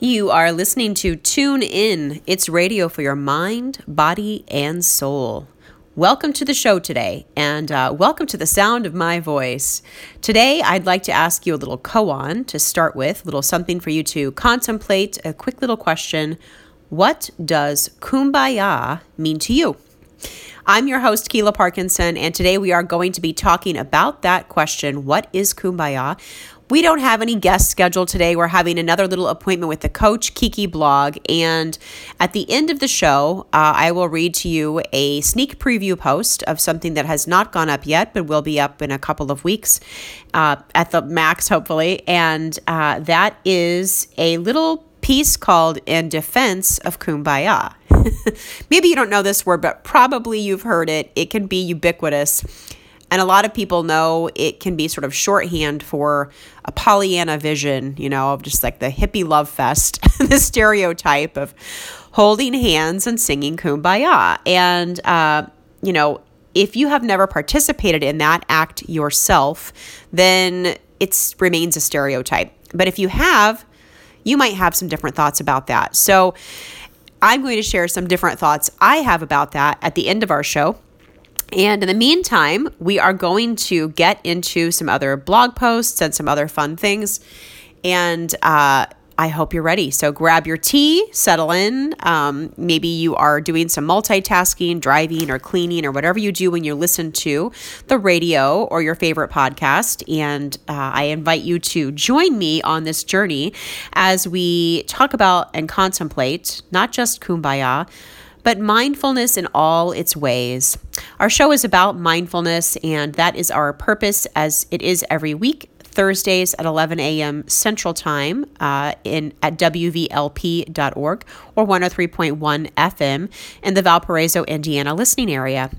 You are listening to Tune In. It's radio for your mind, body, and soul. Welcome to the show today, and uh, welcome to the sound of my voice. Today, I'd like to ask you a little koan to start with, a little something for you to contemplate, a quick little question. What does kumbaya mean to you? I'm your host, Kealah Parkinson, and today we are going to be talking about that question What is kumbaya? We don't have any guests scheduled today. We're having another little appointment with the Coach Kiki blog. And at the end of the show, uh, I will read to you a sneak preview post of something that has not gone up yet, but will be up in a couple of weeks uh, at the max, hopefully. And uh, that is a little piece called In Defense of Kumbaya. Maybe you don't know this word, but probably you've heard it. It can be ubiquitous. And a lot of people know it can be sort of shorthand for a Pollyanna vision, you know, of just like the hippie love fest, the stereotype of holding hands and singing kumbaya. And, uh, you know, if you have never participated in that act yourself, then it remains a stereotype. But if you have, you might have some different thoughts about that. So I'm going to share some different thoughts I have about that at the end of our show. And in the meantime, we are going to get into some other blog posts and some other fun things. And uh, I hope you're ready. So grab your tea, settle in. Um, maybe you are doing some multitasking, driving, or cleaning, or whatever you do when you listen to the radio or your favorite podcast. And uh, I invite you to join me on this journey as we talk about and contemplate not just kumbaya but mindfulness in all its ways. Our show is about mindfulness, and that is our purpose as it is every week. Thursdays at 11 a.m. Central Time uh, in at wvlp.org or 103.1 FM in the Valparaiso, Indiana listening area.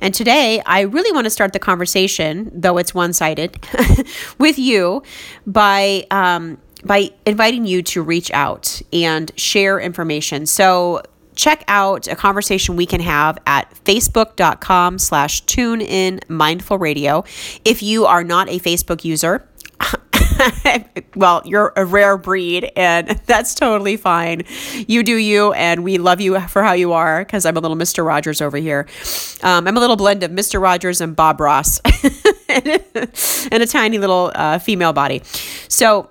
And today, I really want to start the conversation, though it's one sided, with you by. Um, by inviting you to reach out and share information. So, check out a conversation we can have at facebook.com slash tune in mindful radio if you are not a facebook user well, you're a rare breed, and that's totally fine. You do you, and we love you for how you are because I'm a little Mr. Rogers over here. Um, I'm a little blend of Mr. Rogers and Bob Ross, and a tiny little uh, female body. So,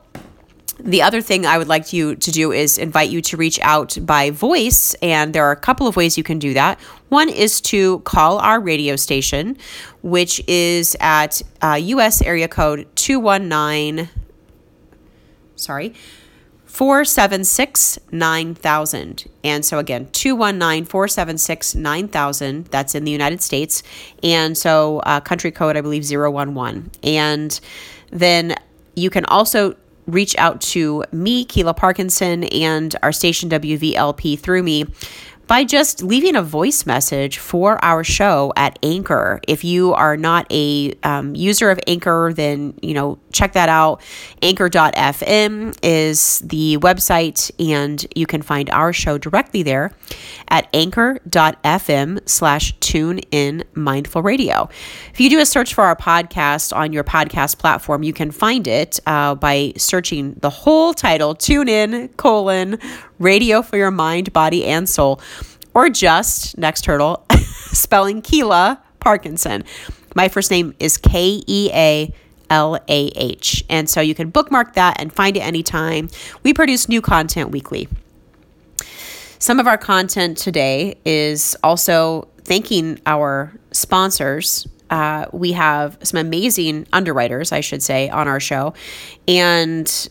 the other thing I would like you to do is invite you to reach out by voice, and there are a couple of ways you can do that. One is to call our radio station, which is at uh, U.S. area code 219, sorry, 476 9000. And so again, 219 476 9000. That's in the United States. And so uh, country code, I believe, 011. And then you can also reach out to me, Kealah Parkinson, and our station WVLP through me by just leaving a voice message for our show at Anchor. If you are not a um, user of Anchor, then you know check that out. Anchor.fm is the website, and you can find our show directly there at anchor.fm slash tune in mindful radio. If you do a search for our podcast on your podcast platform, you can find it uh, by searching the whole title, Tune In, colon, radio for your mind, body, and soul, or just, next hurdle, spelling Kealah Parkinson. My first name is K E A L A H. And so you can bookmark that and find it anytime. We produce new content weekly. Some of our content today is also thanking our sponsors. Uh, we have some amazing underwriters, I should say, on our show. And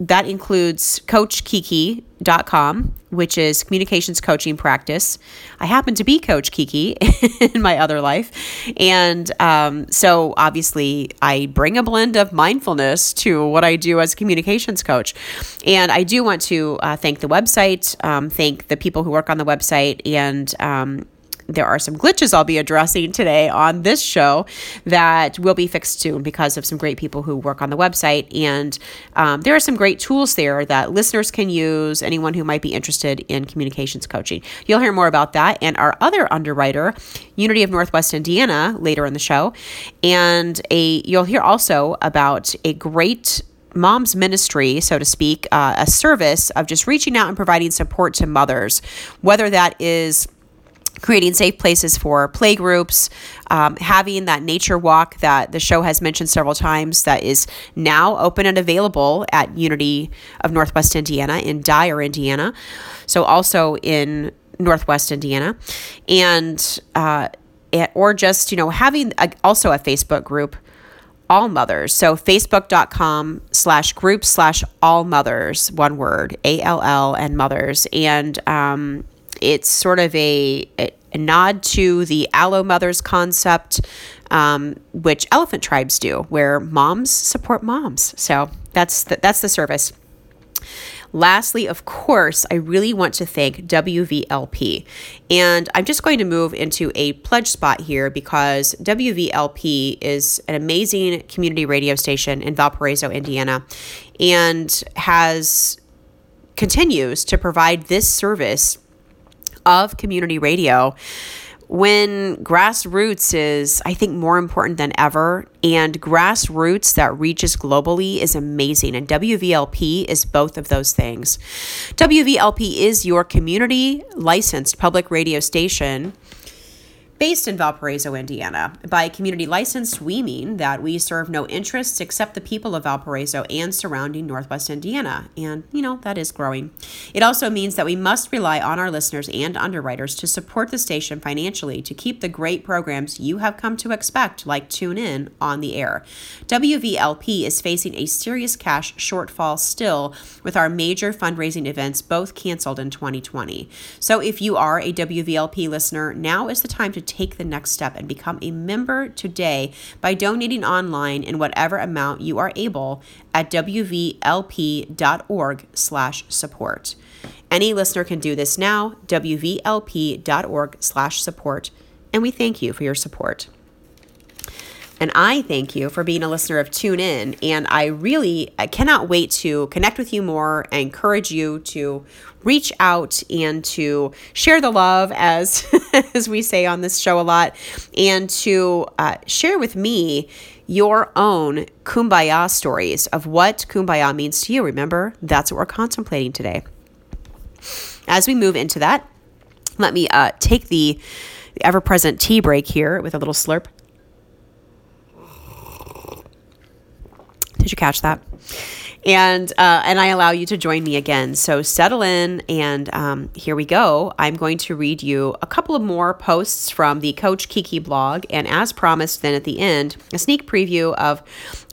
that includes CoachKiki.com, which is communications coaching practice. I happen to be Coach Kiki in my other life. And um, so obviously, I bring a blend of mindfulness to what I do as a communications coach. And I do want to uh, thank the website, um, thank the people who work on the website, and um, there are some glitches I'll be addressing today on this show that will be fixed soon because of some great people who work on the website. And um, there are some great tools there that listeners can use, anyone who might be interested in communications coaching. You'll hear more about that and our other underwriter, Unity of Northwest Indiana, later in the show. And a you'll hear also about a great mom's ministry, so to speak, uh, a service of just reaching out and providing support to mothers, whether that is creating safe places for play groups, um, having that nature walk that the show has mentioned several times that is now open and available at Unity of Northwest Indiana in Dyer, Indiana. So also in Northwest Indiana. And, uh, or just, you know, having a, also a Facebook group all mothers. So facebook.com slash group slash all mothers, one word, A L L and mothers. And um, it's sort of a, a nod to the Allo Mothers concept, um, which elephant tribes do, where moms support moms. So that's the, that's the service. Lastly, of course, I really want to thank WVLP. And I'm just going to move into a pledge spot here because WVLP is an amazing community radio station in Valparaiso, Indiana, and has continues to provide this service of community radio when grassroots is, I think, more important than ever, and grassroots that reaches globally is amazing. And WVLP is both of those things. WVLP is your community licensed public radio station based in Valparaiso, Indiana. By community licensed, we mean that we serve no interests except the people of Valparaiso and surrounding Northwest Indiana. And, you know, that is growing. It also means that we must rely on our listeners and underwriters to support the station financially to keep the great programs you have come to expect, like Tune In, on the air. WVLP is facing a serious cash shortfall still, with our major fundraising events both canceled in 2020. So if you are a WVLP listener, now is the time to take the next step and become a member today by donating online in whatever amount you are able at wvlp.org/support. Any listener can do this now, wvlp.org/support, and we thank you for your support. And I thank you for being a listener of Tune In. And I really I cannot wait to connect with you more and encourage you to reach out and to share the love, as, as we say on this show a lot, and to uh, share with me your own kumbaya stories of what kumbaya means to you. Remember, that's what we're contemplating today. As we move into that, let me uh, take the, the ever present tea break here with a little slurp. Did you catch that? And uh, and I allow you to join me again. So settle in, and um, here we go. I'm going to read you a couple of more posts from the Coach Kiki blog, and as promised, then at the end, a sneak preview of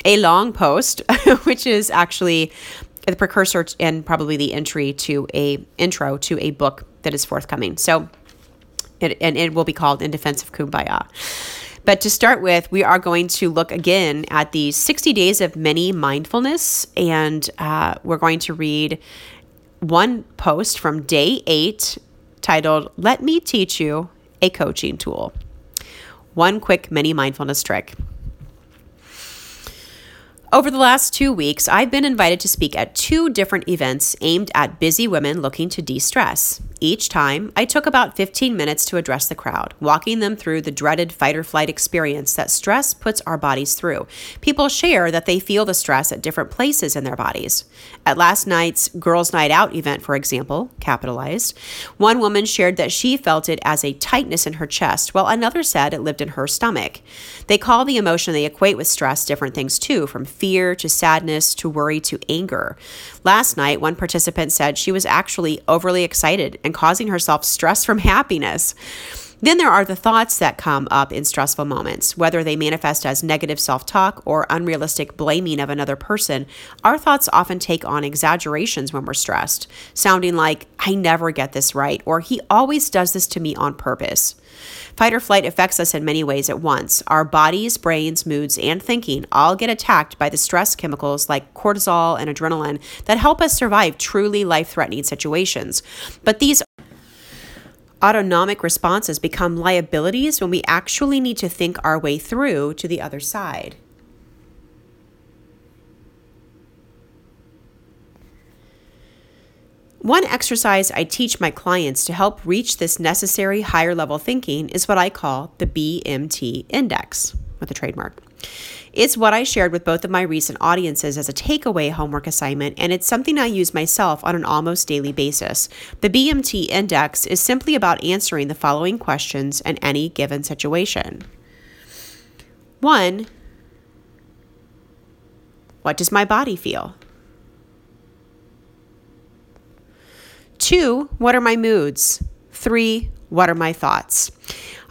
a long post, which is actually the precursor and probably the entry to a intro to a book that is forthcoming. So, it, and it will be called In Defense of Kumbaya. But to start with, we are going to look again at the 60 days of mini mindfulness, and uh, we're going to read one post from day eight titled, Let Me Teach You a Coaching Tool. One quick mini mindfulness trick. Over the last two weeks, I've been invited to speak at two different events aimed at busy women looking to de stress. Each time, I took about 15 minutes to address the crowd, walking them through the dreaded fight or flight experience that stress puts our bodies through. People share that they feel the stress at different places in their bodies. At last night's Girls' Night Out event, for example, capitalized, one woman shared that she felt it as a tightness in her chest, while another said it lived in her stomach. They call the emotion they equate with stress different things too, from fear to sadness to worry to anger. Last night, one participant said she was actually overly excited and causing herself stress from happiness. Then there are the thoughts that come up in stressful moments, whether they manifest as negative self talk or unrealistic blaming of another person. Our thoughts often take on exaggerations when we're stressed, sounding like, I never get this right, or he always does this to me on purpose. Fight or flight affects us in many ways at once. Our bodies, brains, moods, and thinking all get attacked by the stress chemicals like cortisol and adrenaline that help us survive truly life threatening situations. But these autonomic responses become liabilities when we actually need to think our way through to the other side. One exercise I teach my clients to help reach this necessary higher level thinking is what I call the BMT index with a trademark. It's what I shared with both of my recent audiences as a takeaway homework assignment, and it's something I use myself on an almost daily basis. The BMT index is simply about answering the following questions in any given situation. One, what does my body feel? Two, what are my moods? Three, what are my thoughts?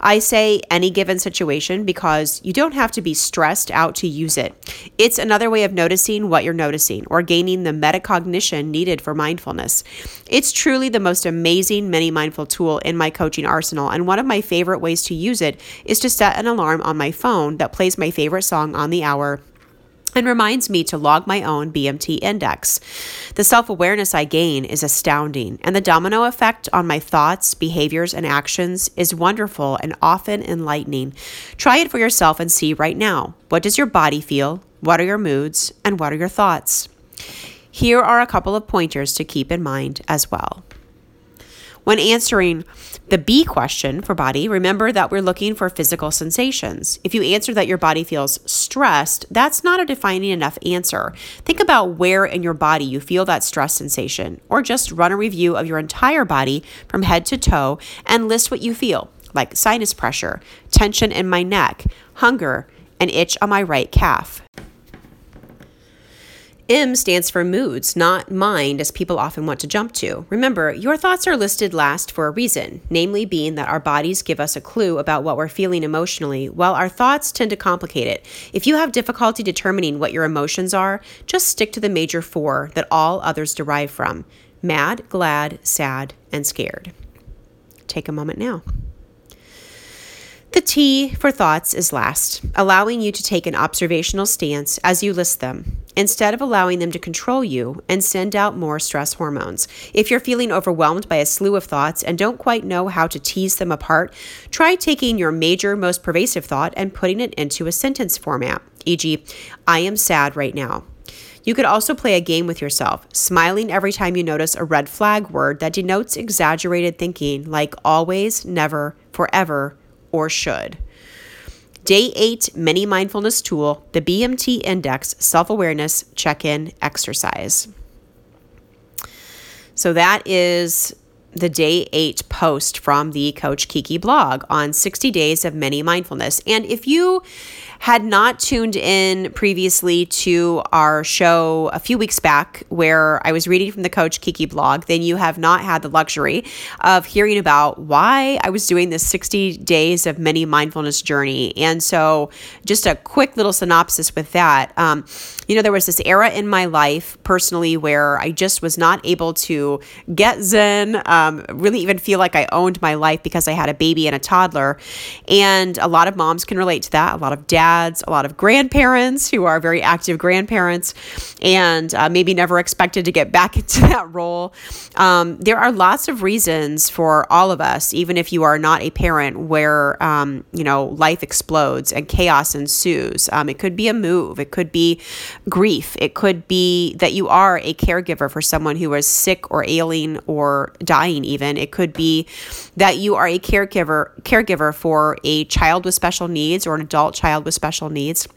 I say any given situation because you don't have to be stressed out to use it. It's another way of noticing what you're noticing or gaining the metacognition needed for mindfulness. It's truly the most amazing mini mindful tool in my coaching arsenal, and one of my favorite ways to use it is to set an alarm on my phone that plays my favorite song on the hour and reminds me to log my own BMT index. The self awareness I gain is astounding, and the domino effect on my thoughts, behaviors, and actions is wonderful and often enlightening. Try it for yourself and see right now. What does your body feel? What are your moods? And what are your thoughts? Here are a couple of pointers to keep in mind as well. When answering the B question for body, remember that we're looking for physical sensations. If you answer that your body feels stressed, that's not a defining enough answer. Think about where in your body you feel that stress sensation, or just run a review of your entire body from head to toe and list what you feel, like sinus pressure, tension in my neck, hunger, an itch on my right calf. M stands for moods, not mind, as people often want to jump to. Remember, your thoughts are listed last for a reason, namely, being that our bodies give us a clue about what we're feeling emotionally, while our thoughts tend to complicate it. If you have difficulty determining what your emotions are, just stick to the major four that all others derive from mad, glad, sad, and scared. Take a moment now. The T for thoughts is last, allowing you to take an observational stance as you list them, instead of allowing them to control you and send out more stress hormones. If you're feeling overwhelmed by a slew of thoughts and don't quite know how to tease them apart, try taking your major, most pervasive thought and putting it into a sentence format, e.g., I am sad right now. You could also play a game with yourself, smiling every time you notice a red flag word that denotes exaggerated thinking, like always, never, forever, or should. Day eight mini mindfulness tool, the BMT Index Self Awareness Check In Exercise. So that is the day eight post from the Coach Kiki blog on 60 days of mini mindfulness. And if you had not tuned in previously to our show a few weeks back, where I was reading from the Coach Kiki blog, then you have not had the luxury of hearing about why I was doing this 60 days of mini mindfulness journey. And so, just a quick little synopsis with that. Um, you know, there was this era in my life personally where I just was not able to get Zen, um, really even feel like I owned my life because I had a baby and a toddler. And a lot of moms can relate to that, a lot of dads dads, a lot of grandparents who are very active grandparents and uh, maybe never expected to get back into that role. Um, there are lots of reasons for all of us, even if you are not a parent, where, um, you know, life explodes and chaos ensues. Um, it could be a move, it could be grief, it could be that you are a caregiver for someone who is sick or ailing or dying, even. It could be that you are a caregiver caregiver for a child with special needs or an adult child with special needs.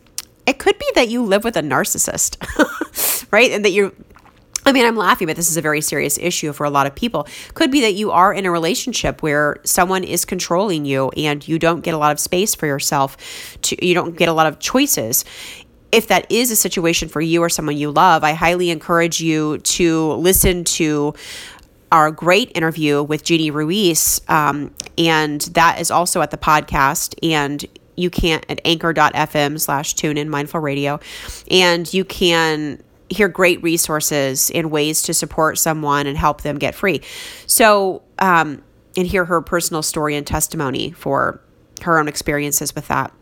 It could be that you live with a narcissist, right? And that you're I mean, I'm laughing, but this is a very serious issue for a lot of people. Could be that you are in a relationship where someone is controlling you and you don't get a lot of space for yourself. To, you don't get a lot of choices. If that is a situation for you or someone you love, I highly encourage you to listen to our great interview with Jeannie Ruiz. Um, and that is also at the podcast. And you can at anchor.fm slash tune in mindful radio. And you can hear great resources and ways to support someone and help them get free. So, um, and hear her personal story and testimony for her own experiences with that.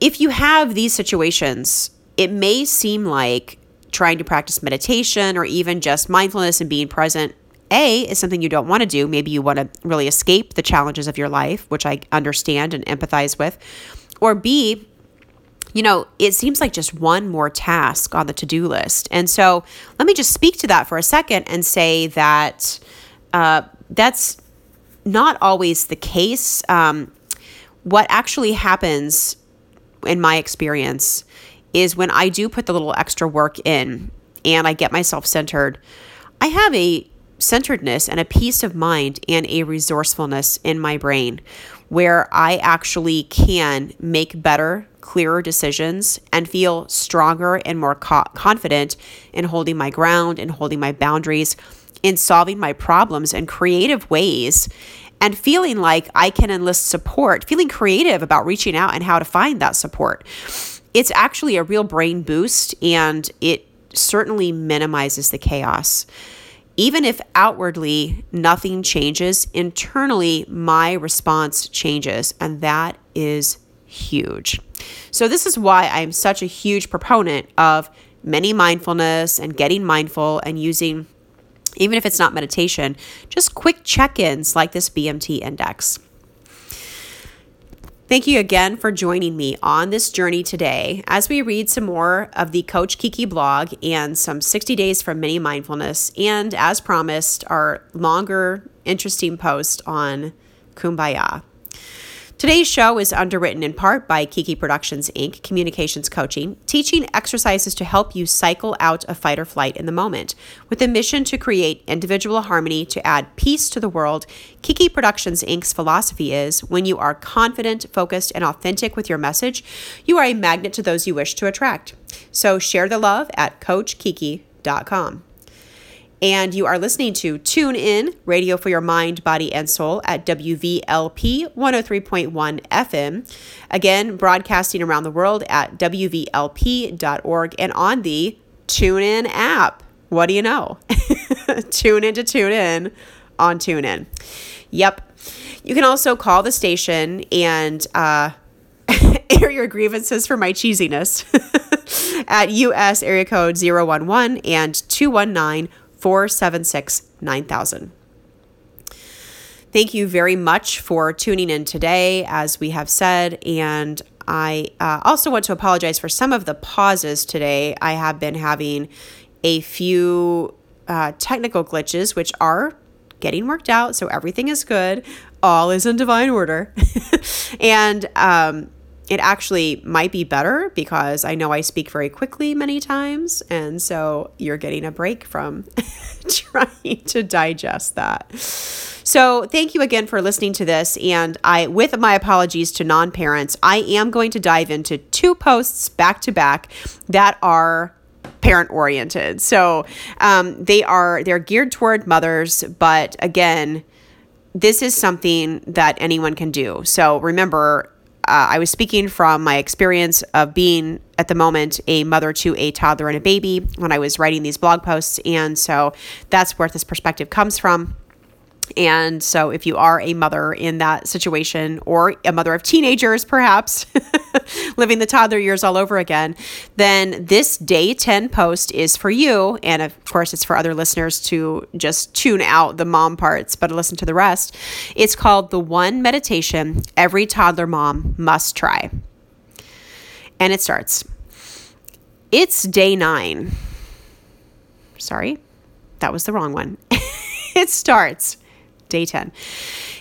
If you have these situations, it may seem like trying to practice meditation or even just mindfulness and being present a is something you don't want to do. Maybe you want to really escape the challenges of your life, which I understand and empathize with. Or B, you know, it seems like just one more task on the to do list. And so let me just speak to that for a second and say that uh, that's not always the case. Um, what actually happens in my experience, is when I do put the little extra work in and I get myself centered, I have a centeredness and a peace of mind and a resourcefulness in my brain where I actually can make better, clearer decisions and feel stronger and more co- confident in holding my ground and holding my boundaries, in solving my problems in creative ways. And feeling like I can enlist support, feeling creative about reaching out and how to find that support. It's actually a real brain boost and it certainly minimizes the chaos. Even if outwardly nothing changes, internally my response changes. And that is huge. So, this is why I'm such a huge proponent of many mindfulness and getting mindful and using, even if it's not meditation, just quick check ins like this BMT index. Thank you again for joining me on this journey today as we read some more of the Coach Kiki blog and some 60 days from mini mindfulness, and as promised, our longer, interesting post on Kumbaya. Today's show is underwritten in part by Kiki Productions Inc., communications coaching, teaching exercises to help you cycle out of fight or flight in the moment. With a mission to create individual harmony to add peace to the world, Kiki Productions Inc.'s philosophy is when you are confident, focused, and authentic with your message, you are a magnet to those you wish to attract. So share the love at CoachKiki.com. And you are listening to Tune In, Radio for Your Mind, Body, and Soul at WVLP 103.1 FM. Again, broadcasting around the world at WVLP.org and on the Tune In app. What do you know? tune in to tune in on Tune In. Yep. You can also call the station and uh, air your grievances for my cheesiness at US area code 011 and 219 476 9000. Thank you very much for tuning in today, as we have said. And I uh, also want to apologize for some of the pauses today. I have been having a few uh, technical glitches, which are getting worked out. So everything is good. All is in divine order. and um, it actually might be better because I know I speak very quickly many times. And so you're getting a break from trying to digest that. So thank you again for listening to this. And I, with my apologies to non parents, I am going to dive into two posts back to back that are parent oriented. So um, they are they're geared toward mothers, but again, this is something that anyone can do. So remember, uh, I was speaking from my experience of being at the moment a mother to a toddler and a baby when I was writing these blog posts. And so that's where this perspective comes from. And so, if you are a mother in that situation, or a mother of teenagers, perhaps living the toddler years all over again, then this day 10 post is for you. And of course, it's for other listeners to just tune out the mom parts, but listen to the rest. It's called The One Meditation Every Toddler Mom Must Try. And it starts. It's day nine. Sorry, that was the wrong one. it starts day 10.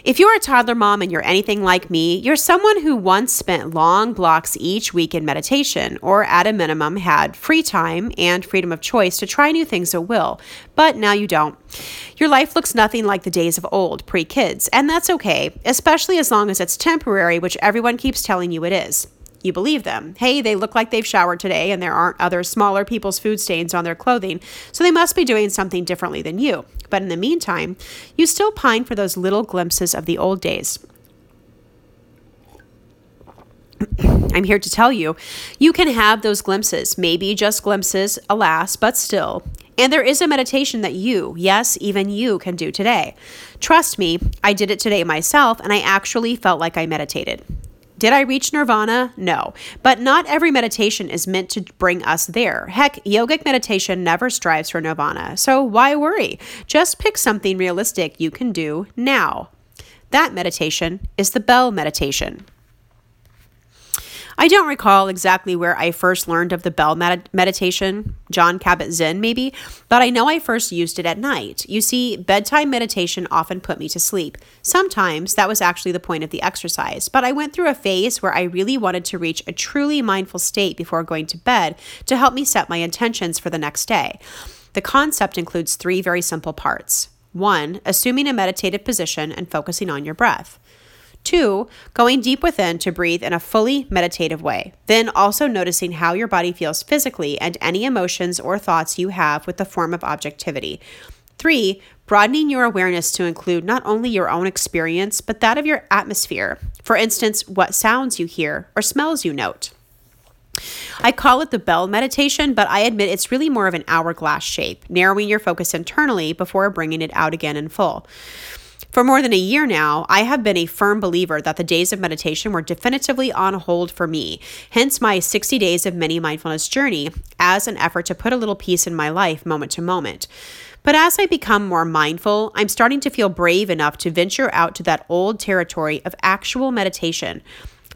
If you're a toddler mom and you're anything like me, you're someone who once spent long blocks each week in meditation, or at a minimum had free time and freedom of choice to try new things at will, but now you don't. Your life looks nothing like the days of old, pre kids, and that's okay, especially as long as it's temporary, which everyone keeps telling you it is you believe them. Hey, they look like they've showered today and there aren't other smaller people's food stains on their clothing, so they must be doing something differently than you. But in the meantime, you still pine for those little glimpses of the old days. I'm here to tell you, you can have those glimpses, maybe just glimpses, alas, but still. And there is a meditation that you, yes, even you, can do today. Trust me, I did it today myself, and I actually felt like I meditated. Did I reach nirvana? No. But not every meditation is meant to bring us there. Heck, yogic meditation never strives for nirvana. So why worry? Just pick something realistic you can do now. That meditation is the bell meditation. I don't recall exactly where I first learned of the bell med- meditation, John Kabat-Zinn maybe, but I know I first used it at night. You see, bedtime meditation often put me to sleep. Sometimes that was actually the point of the exercise, but I went through a phase where I really wanted to reach a truly mindful state before going to bed to help me set my intentions for the next day. The concept includes three very simple parts. One, assuming a meditative position and focusing on your breath. Two, going deep within to breathe in a fully meditative way. Then also noticing how your body feels physically and any emotions or thoughts you have with the form of objectivity. Three, broadening your awareness to include not only your own experience, but that of your atmosphere. For instance, what sounds you hear or smells you note. I call it the bell meditation, but I admit it's really more of an hourglass shape, narrowing your focus internally before bringing it out again in full. For more than a year now, I have been a firm believer that the days of meditation were definitively on hold for me, hence my 60 days of mini mindfulness journey as an effort to put a little peace in my life moment to moment. But as I become more mindful, I'm starting to feel brave enough to venture out to that old territory of actual meditation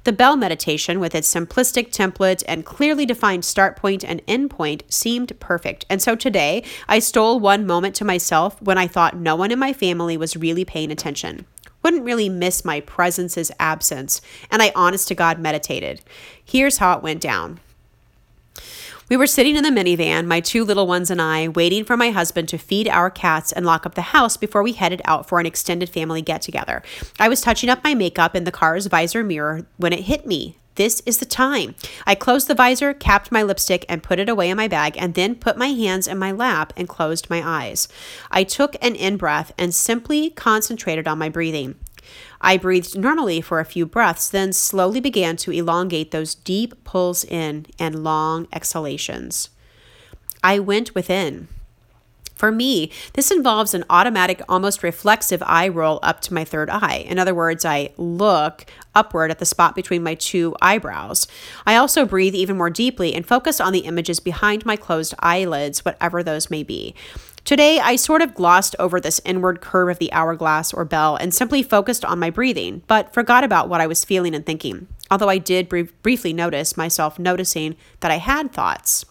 the Bell meditation, with its simplistic template and clearly defined start point and end point, seemed perfect. And so today, I stole one moment to myself when I thought no one in my family was really paying attention. Wouldn't really miss my presence's absence, and I honest to God meditated. Here's how it went down. We were sitting in the minivan, my two little ones and I, waiting for my husband to feed our cats and lock up the house before we headed out for an extended family get together. I was touching up my makeup in the car's visor mirror when it hit me. This is the time. I closed the visor, capped my lipstick, and put it away in my bag, and then put my hands in my lap and closed my eyes. I took an in breath and simply concentrated on my breathing. I breathed normally for a few breaths, then slowly began to elongate those deep pulls in and long exhalations. I went within. For me, this involves an automatic, almost reflexive eye roll up to my third eye. In other words, I look upward at the spot between my two eyebrows. I also breathe even more deeply and focus on the images behind my closed eyelids, whatever those may be. Today, I sort of glossed over this inward curve of the hourglass or bell and simply focused on my breathing, but forgot about what I was feeling and thinking, although I did br- briefly notice myself noticing that I had thoughts.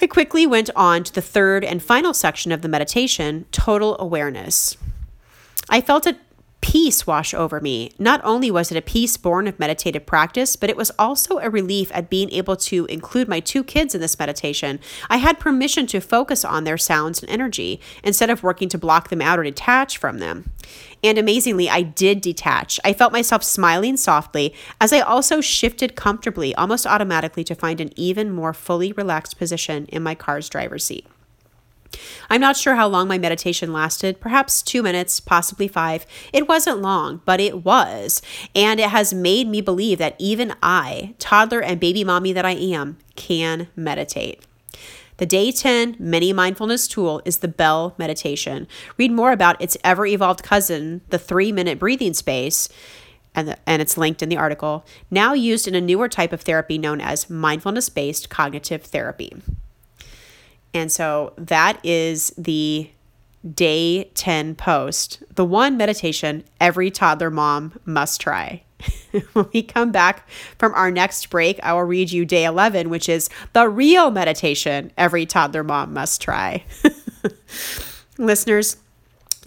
I quickly went on to the third and final section of the meditation total awareness. I felt it peace wash over me. Not only was it a peace born of meditative practice, but it was also a relief at being able to include my two kids in this meditation. I had permission to focus on their sounds and energy instead of working to block them out or detach from them. And amazingly, I did detach. I felt myself smiling softly as I also shifted comfortably, almost automatically, to find an even more fully relaxed position in my car's driver's seat. I'm not sure how long my meditation lasted, perhaps two minutes, possibly five. It wasn't long, but it was. And it has made me believe that even I, toddler and baby mommy that I am, can meditate. The Day 10 mini mindfulness tool is the Bell Meditation. Read more about its ever evolved cousin, the three minute breathing space, and, the, and it's linked in the article, now used in a newer type of therapy known as mindfulness based cognitive therapy. And so that is the day 10 post, the one meditation every toddler mom must try. when we come back from our next break, I will read you day 11, which is the real meditation every toddler mom must try. Listeners,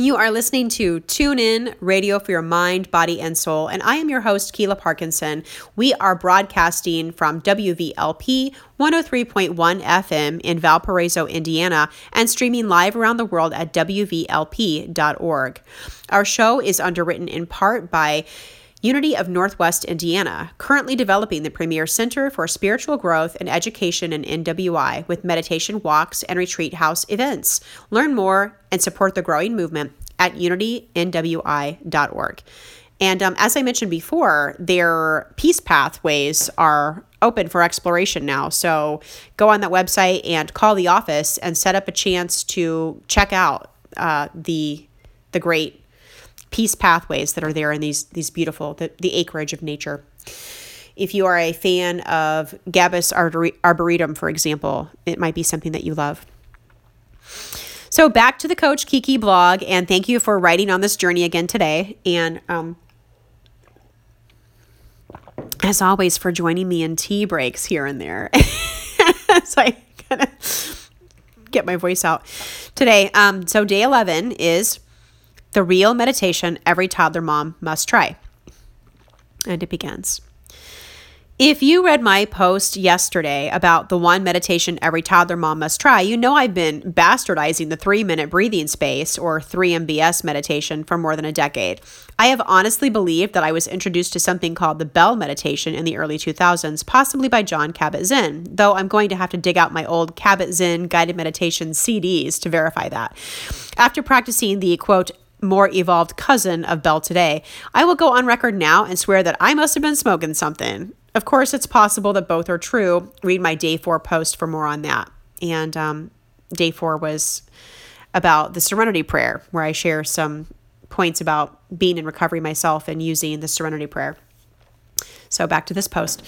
you are listening to Tune In Radio for Your Mind, Body, and Soul, and I am your host, Kealah Parkinson. We are broadcasting from WVLP 103.1 FM in Valparaiso, Indiana, and streaming live around the world at WVLP.org. Our show is underwritten in part by Unity of Northwest Indiana, currently developing the premier center for spiritual growth and education in NWI with meditation walks and retreat house events. Learn more and support the growing movement at unitynwi.org. And um, as I mentioned before, their peace pathways are open for exploration now. So go on that website and call the office and set up a chance to check out uh, the the great peace pathways that are there in these these beautiful the, the acreage of nature. If you are a fan of Gabis arboretum, for example, it might be something that you love. So back to the Coach Kiki blog, and thank you for writing on this journey again today. And um, as always, for joining me in tea breaks here and there. so I kind of get my voice out today. Um, so, day 11 is the real meditation every toddler mom must try. And it begins. If you read my post yesterday about the one meditation every toddler mom must try, you know I've been bastardizing the three minute breathing space or 3MBS meditation for more than a decade. I have honestly believed that I was introduced to something called the Bell meditation in the early 2000s, possibly by John Kabat Zinn, though I'm going to have to dig out my old Kabat Zinn guided meditation CDs to verify that. After practicing the quote, more evolved cousin of Bell today, I will go on record now and swear that I must have been smoking something. Of course, it's possible that both are true. Read my day four post for more on that. And um, day four was about the serenity prayer, where I share some points about being in recovery myself and using the serenity prayer. So back to this post.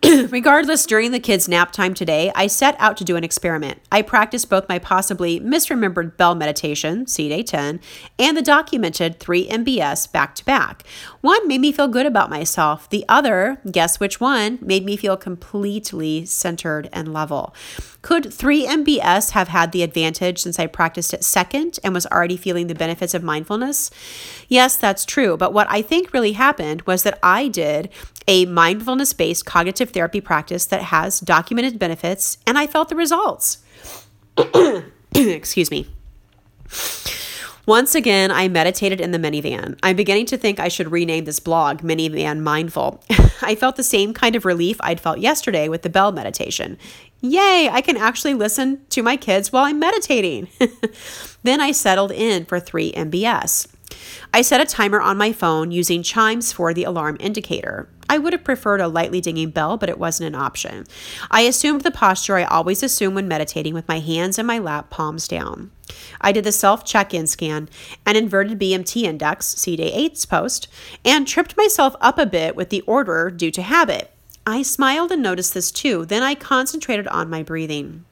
Regardless, during the kids' nap time today, I set out to do an experiment. I practiced both my possibly misremembered Bell meditation, C Day 10, and the documented 3 MBS back to back. One made me feel good about myself. The other, guess which one, made me feel completely centered and level. Could 3 MBS have had the advantage since I practiced it second and was already feeling the benefits of mindfulness? Yes, that's true. But what I think really happened was that I did a mindfulness based cognitive therapy practice that has documented benefits, and I felt the results. Excuse me. Once again, I meditated in the minivan. I'm beginning to think I should rename this blog Minivan Mindful. I felt the same kind of relief I'd felt yesterday with the Bell meditation. Yay, I can actually listen to my kids while I'm meditating. then I settled in for 3 MBS. I set a timer on my phone using chimes for the alarm indicator. I would have preferred a lightly dinging bell, but it wasn't an option. I assumed the posture I always assume when meditating with my hands in my lap, palms down. I did the self check in scan, an inverted BMT index, C day 8's post, and tripped myself up a bit with the order due to habit. I smiled and noticed this too. Then I concentrated on my breathing.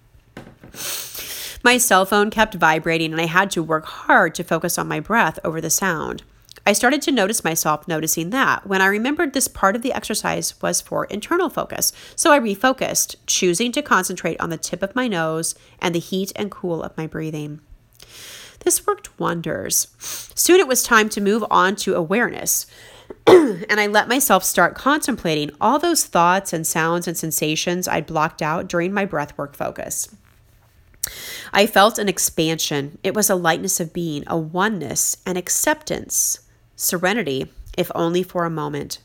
My cell phone kept vibrating, and I had to work hard to focus on my breath over the sound. I started to notice myself noticing that when I remembered this part of the exercise was for internal focus. So I refocused, choosing to concentrate on the tip of my nose and the heat and cool of my breathing. This worked wonders. Soon it was time to move on to awareness. and I let myself start contemplating all those thoughts and sounds and sensations I'd blocked out during my breathwork focus. I felt an expansion. It was a lightness of being, a oneness, an acceptance, serenity, if only for a moment.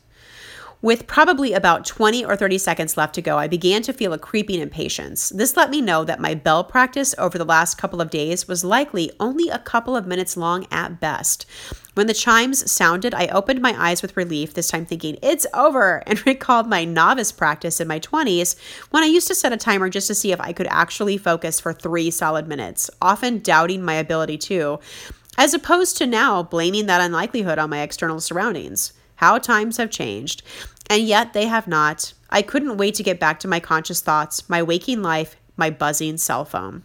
With probably about 20 or 30 seconds left to go, I began to feel a creeping impatience. This let me know that my bell practice over the last couple of days was likely only a couple of minutes long at best. When the chimes sounded, I opened my eyes with relief, this time thinking, it's over, and recalled my novice practice in my 20s when I used to set a timer just to see if I could actually focus for three solid minutes, often doubting my ability to, as opposed to now blaming that unlikelihood on my external surroundings. How times have changed. And yet they have not. I couldn't wait to get back to my conscious thoughts, my waking life, my buzzing cell phone.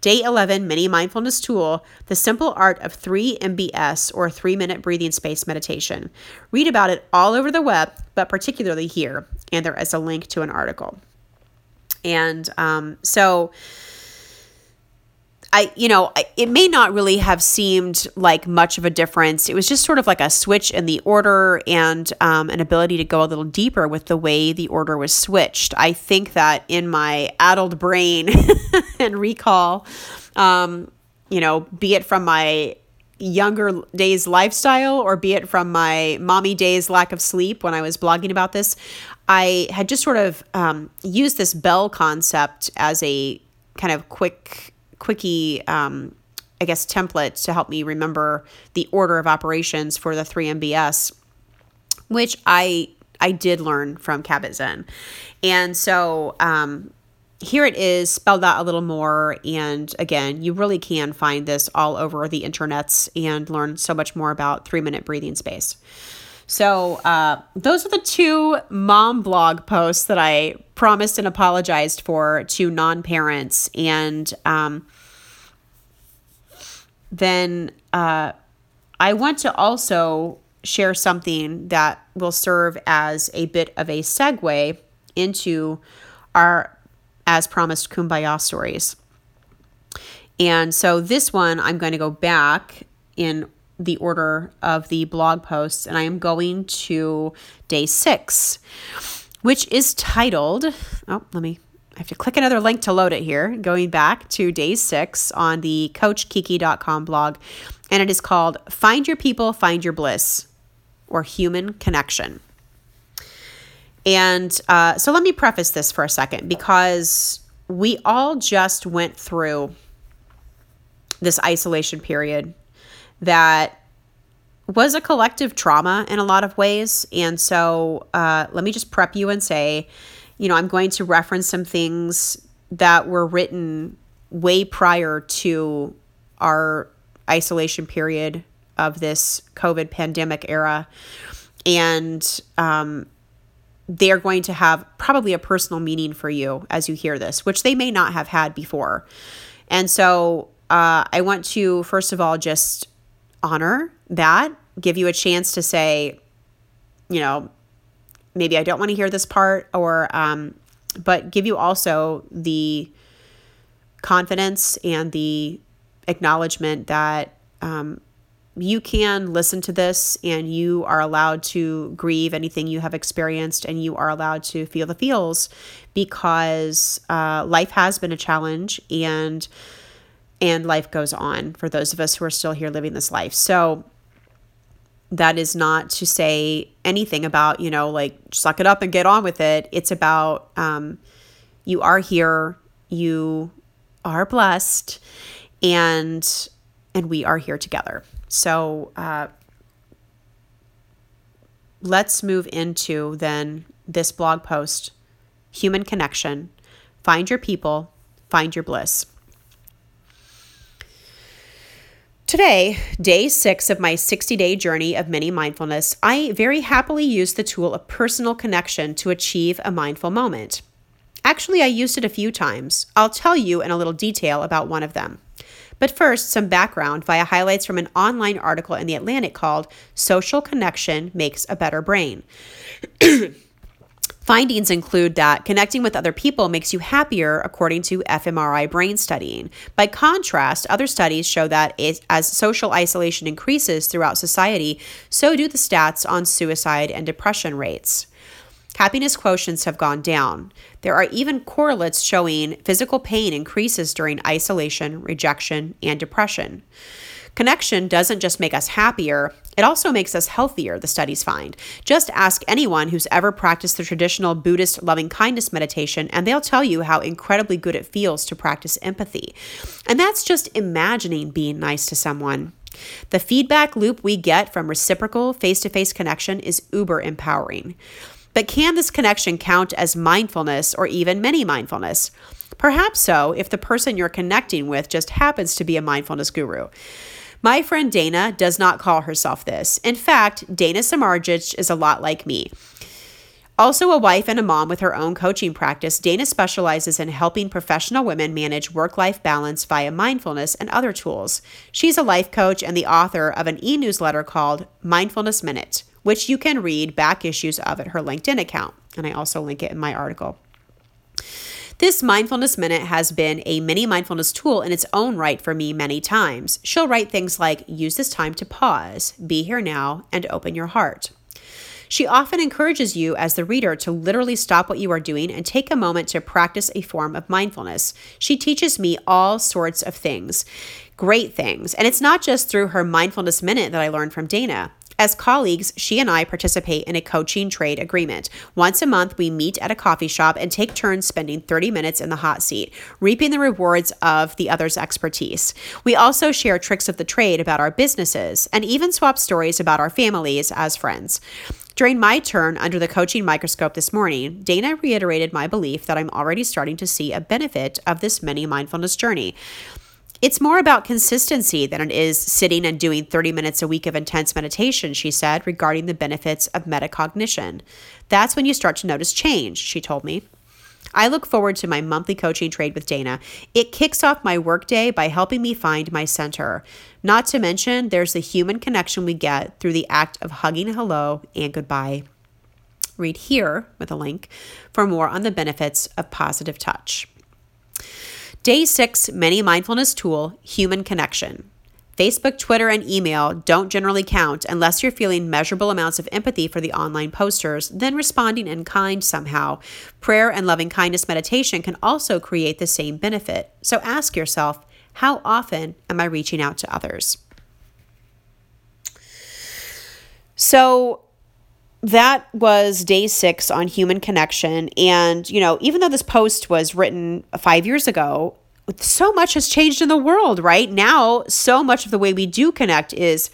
Day 11 mini mindfulness tool, the simple art of 3 MBS or 3 minute breathing space meditation. Read about it all over the web, but particularly here. And there is a link to an article. And um, so, I, you know, it may not really have seemed like much of a difference. It was just sort of like a switch in the order and um, an ability to go a little deeper with the way the order was switched. I think that in my addled brain and recall, um, you know, be it from my younger days lifestyle or be it from my mommy days lack of sleep when I was blogging about this, I had just sort of um, used this bell concept as a kind of quick quickie um, I guess template to help me remember the order of operations for the 3MBS, which I I did learn from Kabat Zinn. And so um, here it is spelled out a little more. And again, you really can find this all over the internets and learn so much more about three minute breathing space. So, uh, those are the two mom blog posts that I promised and apologized for to non parents. And um, then uh, I want to also share something that will serve as a bit of a segue into our as promised kumbaya stories. And so this one, I'm going to go back in the order of the blog posts, and I am going to day six, which is titled. Oh, let me. I have to click another link to load it here. Going back to day six on the CoachKiki.com blog, and it is called Find Your People, Find Your Bliss, or Human Connection. And uh, so let me preface this for a second because we all just went through this isolation period that was a collective trauma in a lot of ways. And so uh, let me just prep you and say, you know, I'm going to reference some things that were written way prior to our isolation period of this COVID pandemic era. And um, they are going to have probably a personal meaning for you as you hear this, which they may not have had before. And so uh, I want to, first of all, just honor that, give you a chance to say, you know, maybe I don't want to hear this part, or, um, but give you also the confidence and the acknowledgement that um, you can listen to this and you are allowed to grieve anything you have experienced and you are allowed to feel the feels because uh, life has been a challenge and and life goes on for those of us who are still here living this life. So that is not to say anything about you know like suck it up and get on with it. It's about um, you are here you are blessed and and we are here together. So uh, let's move into then this blog post human connection, find your people, find your bliss. Today, day six of my 60 day journey of mini mindfulness, I very happily used the tool of personal connection to achieve a mindful moment. Actually, I used it a few times. I'll tell you in a little detail about one of them. But first, some background via highlights from an online article in The Atlantic called Social Connection Makes a Better Brain. Findings include that connecting with other people makes you happier, according to fMRI brain studying. By contrast, other studies show that as social isolation increases throughout society, so do the stats on suicide and depression rates. Happiness quotients have gone down. There are even correlates showing physical pain increases during isolation, rejection, and depression. Connection doesn't just make us happier, it also makes us healthier, the studies find. Just ask anyone who's ever practiced the traditional Buddhist loving kindness meditation, and they'll tell you how incredibly good it feels to practice empathy. And that's just imagining being nice to someone. The feedback loop we get from reciprocal face to face connection is uber empowering. But can this connection count as mindfulness or even mini mindfulness? Perhaps so if the person you're connecting with just happens to be a mindfulness guru. My friend Dana does not call herself this. In fact, Dana Samardzic is a lot like me. Also, a wife and a mom with her own coaching practice, Dana specializes in helping professional women manage work life balance via mindfulness and other tools. She's a life coach and the author of an e newsletter called Mindfulness Minute which you can read back issues of at her LinkedIn account. And I also link it in my article. This mindfulness minute has been a mini mindfulness tool in its own right for me many times. She'll write things like use this time to pause, be here now, and open your heart. She often encourages you as the reader to literally stop what you are doing and take a moment to practice a form of mindfulness. She teaches me all sorts of things, great things. And it's not just through her mindfulness minute that I learned from Dana. As colleagues, she and I participate in a coaching trade agreement. Once a month, we meet at a coffee shop and take turns spending 30 minutes in the hot seat, reaping the rewards of the other's expertise. We also share tricks of the trade about our businesses and even swap stories about our families as friends. During my turn under the coaching microscope this morning, Dana reiterated my belief that I'm already starting to see a benefit of this mini mindfulness journey. It's more about consistency than it is sitting and doing 30 minutes a week of intense meditation, she said, regarding the benefits of metacognition. That's when you start to notice change, she told me. I look forward to my monthly coaching trade with Dana. It kicks off my workday by helping me find my center. Not to mention, there's the human connection we get through the act of hugging hello and goodbye. Read here with a link for more on the benefits of positive touch. Day six, mini mindfulness tool, human connection. Facebook, Twitter, and email don't generally count unless you're feeling measurable amounts of empathy for the online posters, then responding in kind somehow. Prayer and loving kindness meditation can also create the same benefit. So ask yourself, how often am I reaching out to others? So, that was day six on human connection. And, you know, even though this post was written five years ago, so much has changed in the world, right? Now, so much of the way we do connect is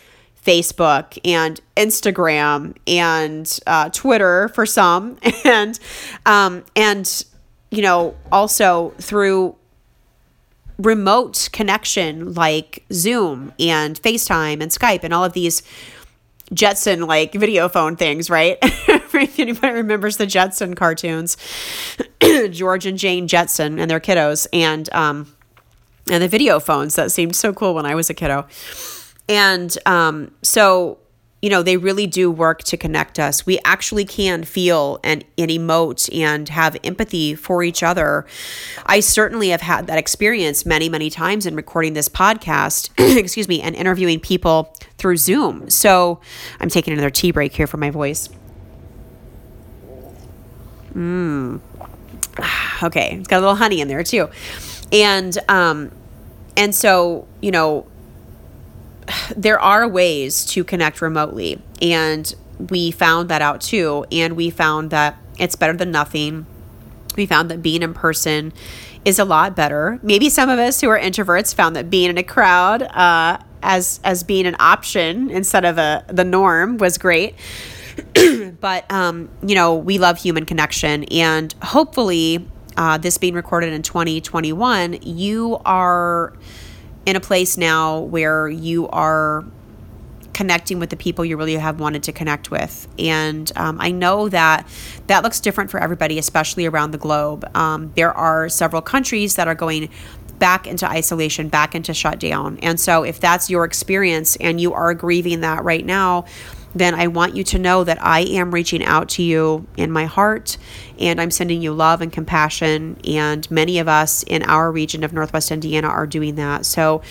Facebook and Instagram and uh, Twitter for some, and um, and you know also through remote connection like Zoom and FaceTime and Skype and all of these Jetson like video phone things, right? anybody remembers the Jetson cartoons, George and Jane Jetson and their kiddos, and um, and the video phones that seemed so cool when I was a kiddo, and um, so you know, they really do work to connect us. We actually can feel and, and emote and have empathy for each other. I certainly have had that experience many, many times in recording this podcast, excuse me, and interviewing people through Zoom. So I'm taking another tea break here for my voice. Mmm. Okay, it's got a little honey in there too. And um and so, you know, there are ways to connect remotely and we found that out too and we found that it's better than nothing. We found that being in person is a lot better. Maybe some of us who are introverts found that being in a crowd uh, as as being an option instead of a the norm was great. But um, you know we love human connection and hopefully uh, this being recorded in 2021 you are in a place now where you are connecting with the people you really have wanted to connect with. And um, I know that that looks different for everybody, especially around the globe. Um, there are several countries that are going back into isolation, back into shutdown. And so, if that's your experience and you are grieving that right now, then I want you to know that I am reaching out to you in my heart and I'm sending you love and compassion. And many of us in our region of Northwest Indiana are doing that. So,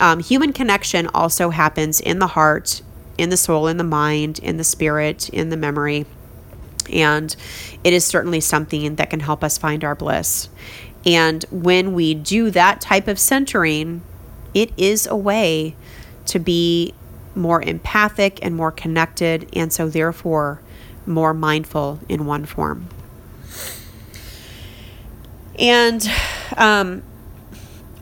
um, human connection also happens in the heart, in the soul, in the mind, in the spirit, in the memory. And it is certainly something that can help us find our bliss. And when we do that type of centering, it is a way to be more empathic and more connected, and so therefore more mindful in one form. And um,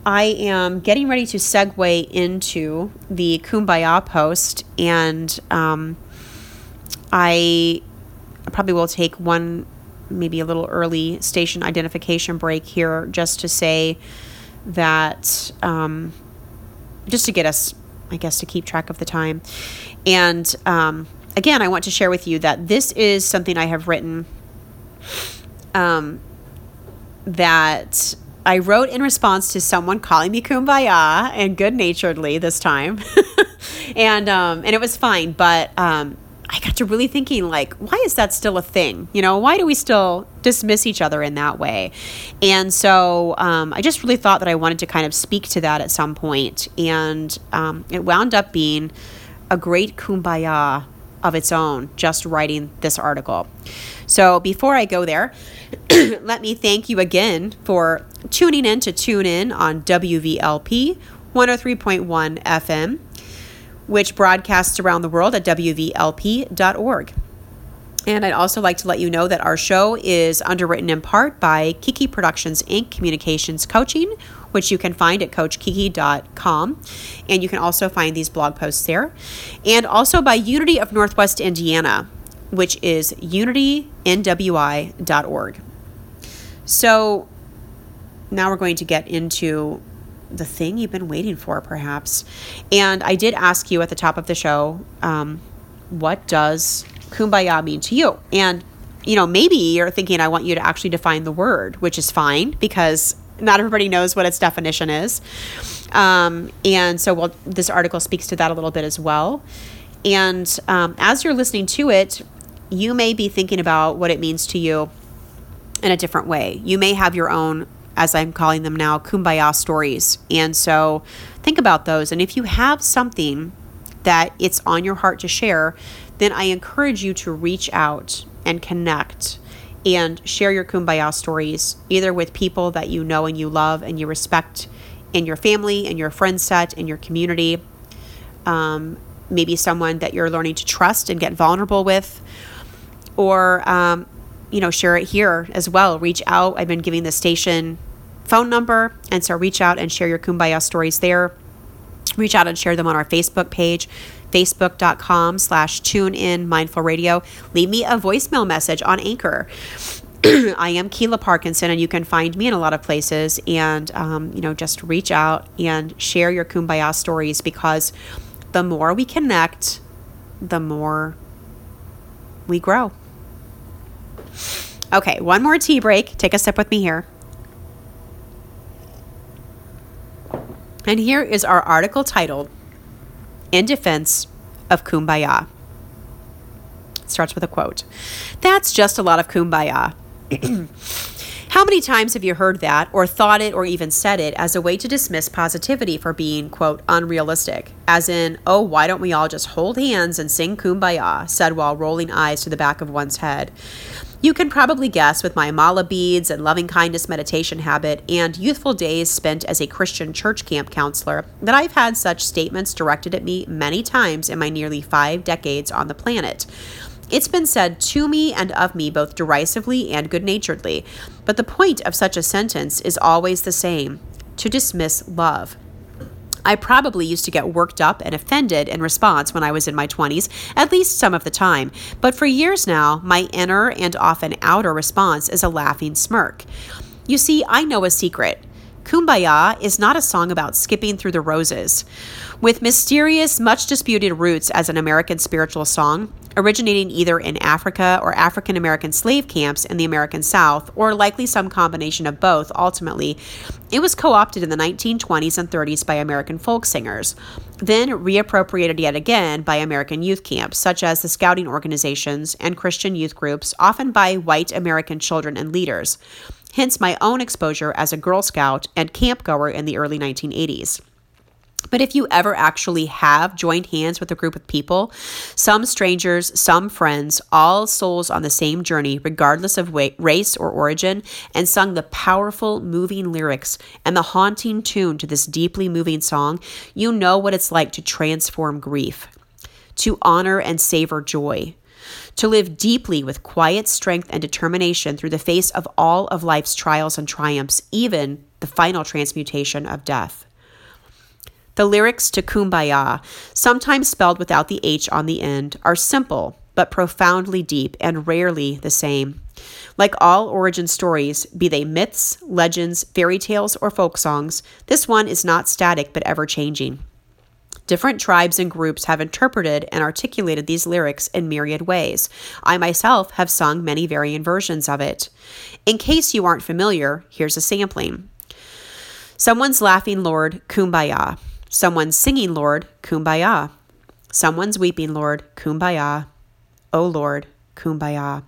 I am getting ready to segue into the Kumbaya post, and um, I probably will take one, maybe a little early station identification break here just to say that, um, just to get us I guess, to keep track of the time. And um, again, I want to share with you that this is something I have written um, that I wrote in response to someone calling me kumbaya and good naturedly this time. and um, and it was fine, but um, I got to really thinking, like, why is that still a thing? You know, why do we still dismiss each other in that way? And so um, I just really thought that I wanted to kind of speak to that at some point. And um, it wound up being a great kumbaya of its own, just writing this article. So before I go there, let me thank you again for tuning in to Tune In on WVLP 103.1 FM which broadcasts around the world at WVLP.org. And I'd also like to let you know that our show is underwritten in part by Kiki Productions Inc. Communications Coaching, which you can find at CoachKiki.com. And you can also find these blog posts there. And also by Unity of Northwest Indiana, which is unitynwi.org. So now we're going to get into the thing you've been waiting for, perhaps. And I did ask you at the top of the show, um, what does kumbaya mean to you? And you know, maybe you're thinking I want you to actually define the word, which is fine because not everybody knows what its definition is. Um, and so, well, this article speaks to that a little bit as well. And um, as you're listening to it, you may be thinking about what it means to you in a different way. You may have your own, as I'm calling them now, kumbaya stories. And so, think about those. And if you have something that it's on your heart to share, then I encourage you to reach out and connect and share your kumbaya stories either with people that you know and you love and you respect in your family and your friend set in your community um, maybe someone that you're learning to trust and get vulnerable with or um, you know share it here as well reach out i've been giving the station phone number and so reach out and share your kumbaya stories there reach out and share them on our facebook page facebook.com slash tune in mindful radio. Leave me a voicemail message on Anchor. I am Kealah Parkinson, and you can find me in a lot of places. And, um, you know, just reach out and share your kumbaya stories because the more we connect, the more we grow. Okay, one more tea break. Take a sip with me here. And here is our article titled in defense of kumbaya. It starts with a quote. That's just a lot of kumbaya. How many times have you heard that, or thought it, or even said it as a way to dismiss positivity for being, quote, unrealistic? As in, oh, why don't we all just hold hands and sing kumbaya, said while rolling eyes to the back of one's head. You can probably guess with my mala beads and loving kindness meditation habit and youthful days spent as a Christian church camp counselor that I've had such statements directed at me many times in my nearly five decades on the planet. It's been said to me and of me both derisively and good naturedly, but the point of such a sentence is always the same to dismiss love. I probably used to get worked up and offended in response when I was in my 20s, at least some of the time. But for years now, my inner and often outer response is a laughing smirk. You see, I know a secret. Kumbaya is not a song about skipping through the roses. With mysterious, much disputed roots as an American spiritual song, originating either in Africa or African American slave camps in the American South, or likely some combination of both ultimately, it was co opted in the 1920s and 30s by American folk singers, then reappropriated yet again by American youth camps, such as the scouting organizations and Christian youth groups, often by white American children and leaders. Hence my own exposure as a Girl Scout and camp goer in the early 1980s. But if you ever actually have joined hands with a group of people, some strangers, some friends, all souls on the same journey, regardless of race or origin, and sung the powerful, moving lyrics and the haunting tune to this deeply moving song, you know what it's like to transform grief, to honor and savor joy, to live deeply with quiet strength and determination through the face of all of life's trials and triumphs, even the final transmutation of death. The lyrics to Kumbaya, sometimes spelled without the H on the end, are simple but profoundly deep and rarely the same. Like all origin stories, be they myths, legends, fairy tales, or folk songs, this one is not static but ever changing. Different tribes and groups have interpreted and articulated these lyrics in myriad ways. I myself have sung many varying versions of it. In case you aren't familiar, here's a sampling Someone's laughing, Lord, kumbaya. Someone's singing, Lord, kumbaya. Someone's weeping, Lord, kumbaya. Oh Lord, kumbaya.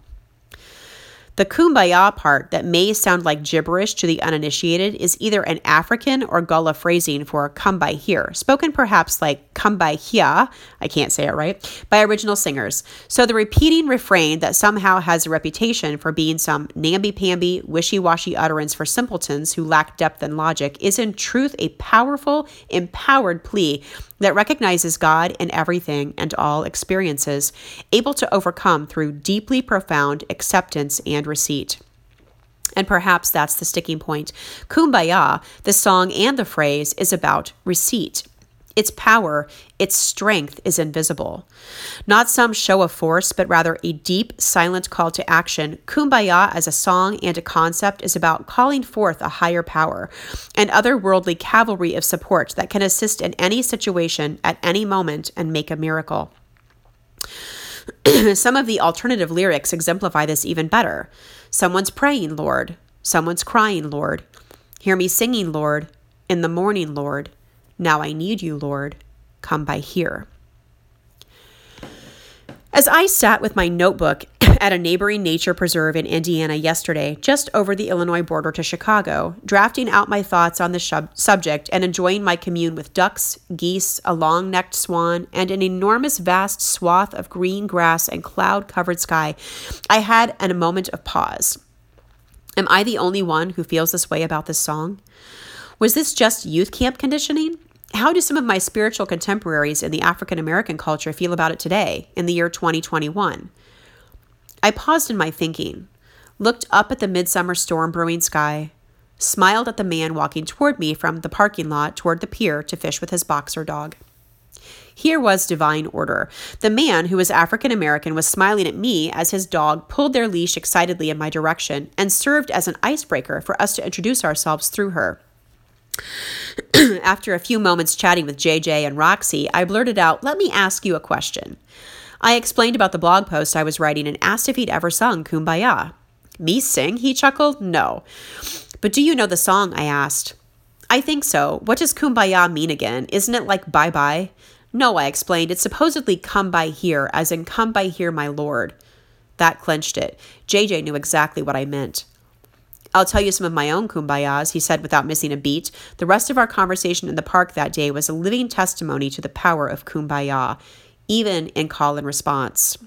The kumbaya part that may sound like gibberish to the uninitiated is either an African or Gullah phrasing for come by here, spoken perhaps like come by here, I can't say it right, by original singers. So the repeating refrain that somehow has a reputation for being some namby-pamby, wishy-washy utterance for simpletons who lack depth and logic is in truth a powerful, empowered plea that recognizes God in everything and all experiences, able to overcome through deeply profound acceptance and receipt. And perhaps that's the sticking point. Kumbaya, the song and the phrase, is about receipt. Its power, its strength is invisible. Not some show of force, but rather a deep, silent call to action. Kumbaya, as a song and a concept, is about calling forth a higher power and otherworldly cavalry of support that can assist in any situation at any moment and make a miracle. Some of the alternative lyrics exemplify this even better. Someone's praying, Lord. Someone's crying, Lord. Hear me singing, Lord. In the morning, Lord. Now I need you, Lord. Come by here. As I sat with my notebook at a neighboring nature preserve in Indiana yesterday, just over the Illinois border to Chicago, drafting out my thoughts on the shub- subject and enjoying my commune with ducks, geese, a long necked swan, and an enormous vast swath of green grass and cloud covered sky, I had a moment of pause. Am I the only one who feels this way about this song? Was this just youth camp conditioning? How do some of my spiritual contemporaries in the African American culture feel about it today, in the year 2021? I paused in my thinking, looked up at the midsummer storm brewing sky, smiled at the man walking toward me from the parking lot toward the pier to fish with his boxer dog. Here was divine order. The man, who was African American, was smiling at me as his dog pulled their leash excitedly in my direction and served as an icebreaker for us to introduce ourselves through her. After a few moments chatting with JJ and Roxy, I blurted out, Let me ask you a question. I explained about the blog post I was writing and asked if he'd ever sung Kumbaya. Me sing? He chuckled. No. But do you know the song? I asked. I think so. What does Kumbaya mean again? Isn't it like bye bye? No, I explained. It's supposedly come by here, as in come by here, my lord. That clenched it. JJ knew exactly what I meant. I'll tell you some of my own kumbayas, he said without missing a beat. The rest of our conversation in the park that day was a living testimony to the power of kumbaya, even in call and response.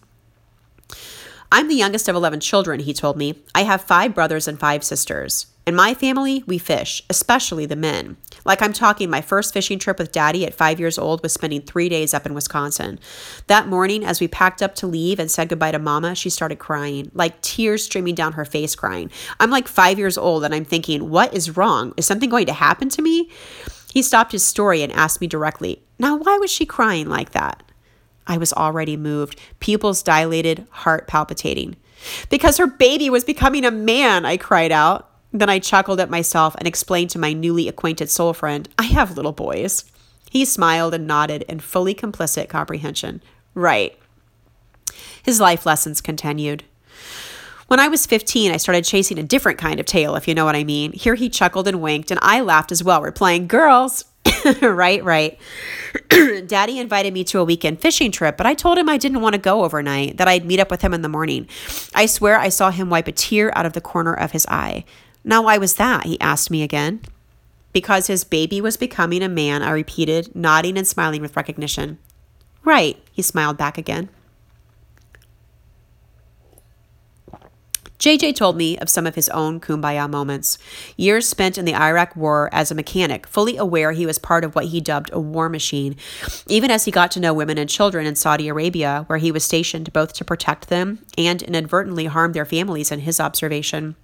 I'm the youngest of 11 children, he told me. I have five brothers and five sisters. In my family, we fish, especially the men. Like I'm talking, my first fishing trip with daddy at five years old was spending three days up in Wisconsin. That morning, as we packed up to leave and said goodbye to mama, she started crying, like tears streaming down her face, crying. I'm like five years old and I'm thinking, what is wrong? Is something going to happen to me? He stopped his story and asked me directly, Now, why was she crying like that? I was already moved, pupils dilated, heart palpitating. Because her baby was becoming a man, I cried out. Then I chuckled at myself and explained to my newly acquainted soul friend, I have little boys. He smiled and nodded in fully complicit comprehension. Right. His life lessons continued. When I was 15, I started chasing a different kind of tail, if you know what I mean. Here he chuckled and winked, and I laughed as well. We're girls. right, right. Daddy invited me to a weekend fishing trip, but I told him I didn't want to go overnight, that I'd meet up with him in the morning. I swear I saw him wipe a tear out of the corner of his eye. Now, why was that? He asked me again. Because his baby was becoming a man, I repeated, nodding and smiling with recognition. Right, he smiled back again. JJ told me of some of his own kumbaya moments. Years spent in the Iraq War as a mechanic, fully aware he was part of what he dubbed a war machine, even as he got to know women and children in Saudi Arabia, where he was stationed both to protect them and inadvertently harm their families in his observation.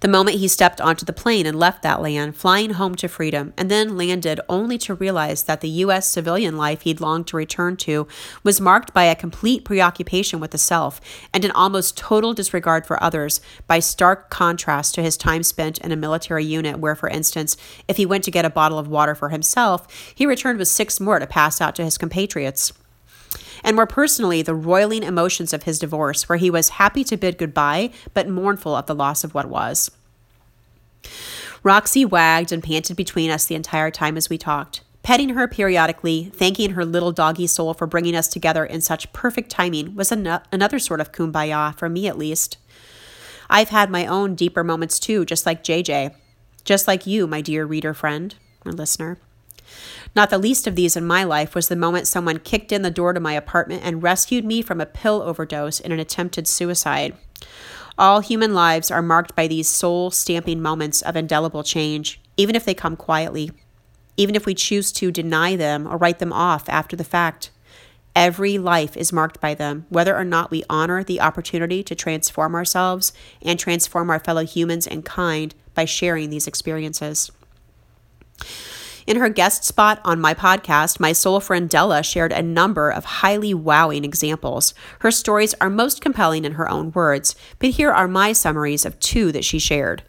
The moment he stepped onto the plane and left that land, flying home to freedom, and then landed only to realize that the U.S. civilian life he'd longed to return to was marked by a complete preoccupation with the self and an almost total disregard for others, by stark contrast to his time spent in a military unit where, for instance, if he went to get a bottle of water for himself, he returned with six more to pass out to his compatriots and more personally, the roiling emotions of his divorce, where he was happy to bid goodbye, but mournful of the loss of what was. Roxy wagged and panted between us the entire time as we talked, petting her periodically, thanking her little doggy soul for bringing us together in such perfect timing was an- another sort of kumbaya, for me at least. I've had my own deeper moments too, just like JJ, just like you, my dear reader friend or listener. Not the least of these in my life was the moment someone kicked in the door to my apartment and rescued me from a pill overdose in an attempted suicide. All human lives are marked by these soul stamping moments of indelible change, even if they come quietly, even if we choose to deny them or write them off after the fact. Every life is marked by them, whether or not we honor the opportunity to transform ourselves and transform our fellow humans and kind by sharing these experiences. In her guest spot on my podcast, my soul friend Della shared a number of highly wowing examples. Her stories are most compelling in her own words, but here are my summaries of two that she shared.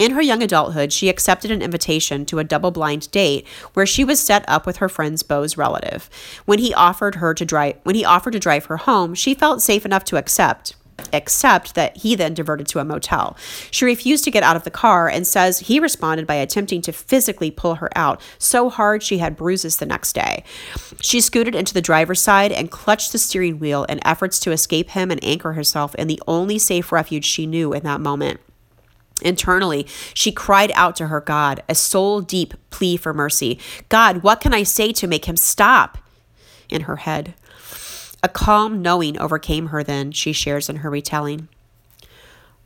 In her young adulthood, she accepted an invitation to a double blind date where she was set up with her friend's beau's relative. When he offered her to drive when he offered to drive her home, she felt safe enough to accept except that he then diverted to a motel. She refused to get out of the car and says he responded by attempting to physically pull her out so hard she had bruises the next day. She scooted into the driver's side and clutched the steering wheel in efforts to escape him and anchor herself in the only safe refuge she knew in that moment. Internally, she cried out to her God, a soul deep plea for mercy. God, what can I say to make him stop? In her head. A calm knowing overcame her then, she shares in her retelling.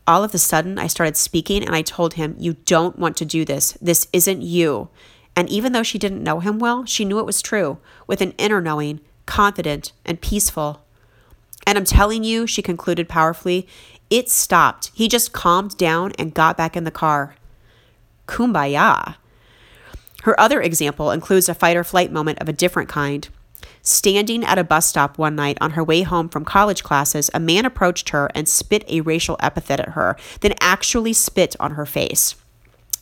All of a sudden, I started speaking and I told him, You don't want to do this. This isn't you. And even though she didn't know him well, she knew it was true, with an inner knowing, confident and peaceful. And I'm telling you, she concluded powerfully, it stopped. He just calmed down and got back in the car. Kumbaya. Her other example includes a fight or flight moment of a different kind. Standing at a bus stop one night on her way home from college classes, a man approached her and spit a racial epithet at her, then actually spit on her face.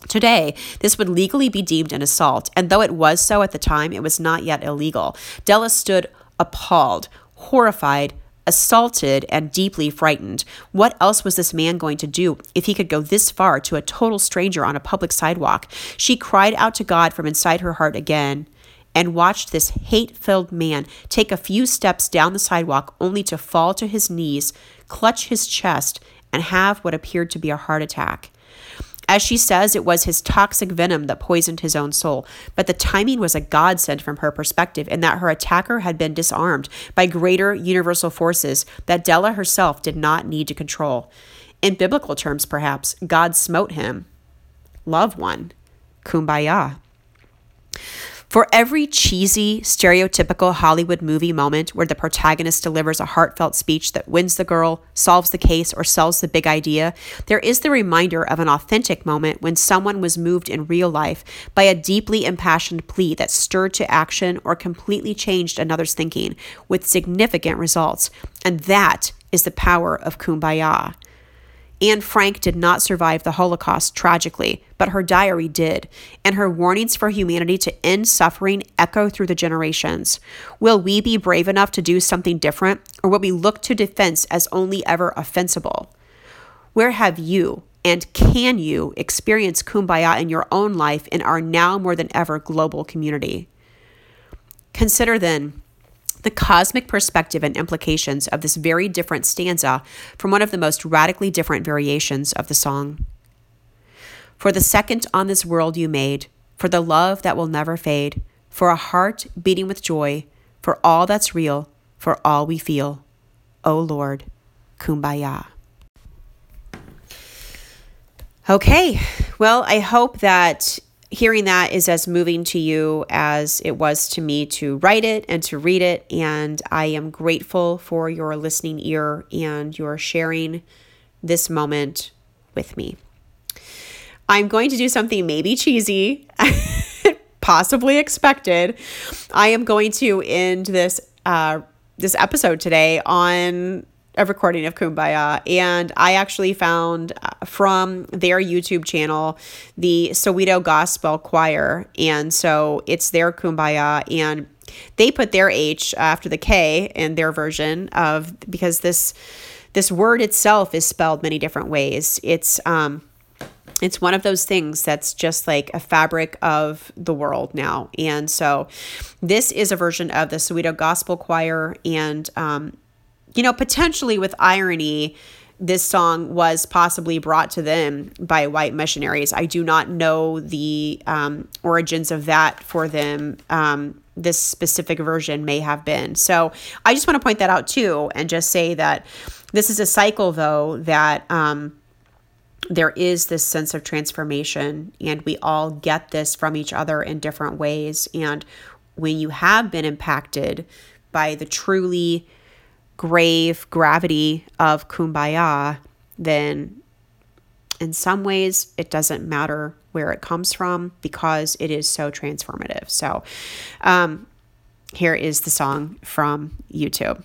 Today, this would legally be deemed an assault, and though it was so at the time, it was not yet illegal. Della stood appalled, horrified, assaulted, and deeply frightened. What else was this man going to do if he could go this far to a total stranger on a public sidewalk? She cried out to God from inside her heart again and watched this hate filled man take a few steps down the sidewalk only to fall to his knees, clutch his chest, and have what appeared to be a heart attack. As she says, it was his toxic venom that poisoned his own soul. But the timing was a godsend from her perspective, in that her attacker had been disarmed by greater universal forces that Della herself did not need to control. In biblical terms, perhaps, God smote him. Love one. Kumbaya. For every cheesy, stereotypical Hollywood movie moment where the protagonist delivers a heartfelt speech that wins the girl, solves the case, or sells the big idea, there is the reminder of an authentic moment when someone was moved in real life by a deeply impassioned plea that stirred to action or completely changed another's thinking with significant results. And that is the power of kumbaya. Anne Frank did not survive the Holocaust tragically, but her diary did, and her warnings for humanity to end suffering echo through the generations. Will we be brave enough to do something different, or will we look to defense as only ever offensible? Where have you and can you experience kumbaya in your own life in our now more than ever global community? Consider then the cosmic perspective and implications of this very different stanza from one of the most radically different variations of the song. For the second on this world you made, for the love that will never fade, for a heart beating with joy, for all that's real, for all we feel. O Lord, kumbaya. Okay, well, I hope that hearing that is as moving to you as it was to me to write it and to read it. And I am grateful for your listening ear and your sharing this moment with me. I'm going to do something maybe cheesy, possibly expected. I am going to end this uh, this episode today on a recording of Kumbaya. And I actually found uh, from their YouTube channel the Soweto Gospel Choir. And so it's their Kumbaya. And they put their H after the K in their version of because this this word itself is spelled many different ways. It's um it's one of those things that's just like a fabric of the world now. And so this is a version of the Soweto Gospel Choir and um you know, potentially with irony, this song was possibly brought to them by white missionaries. I do not know the um, origins of that for them. Um, this specific version may have been. So I just want to point that out too and just say that this is a cycle, though, that um, there is this sense of transformation, and we all get this from each other in different ways. And when you have been impacted by the truly grave gravity of kumbaya, then in some ways it doesn't matter where it comes from because it is so transformative. So, um, here is the song from YouTube.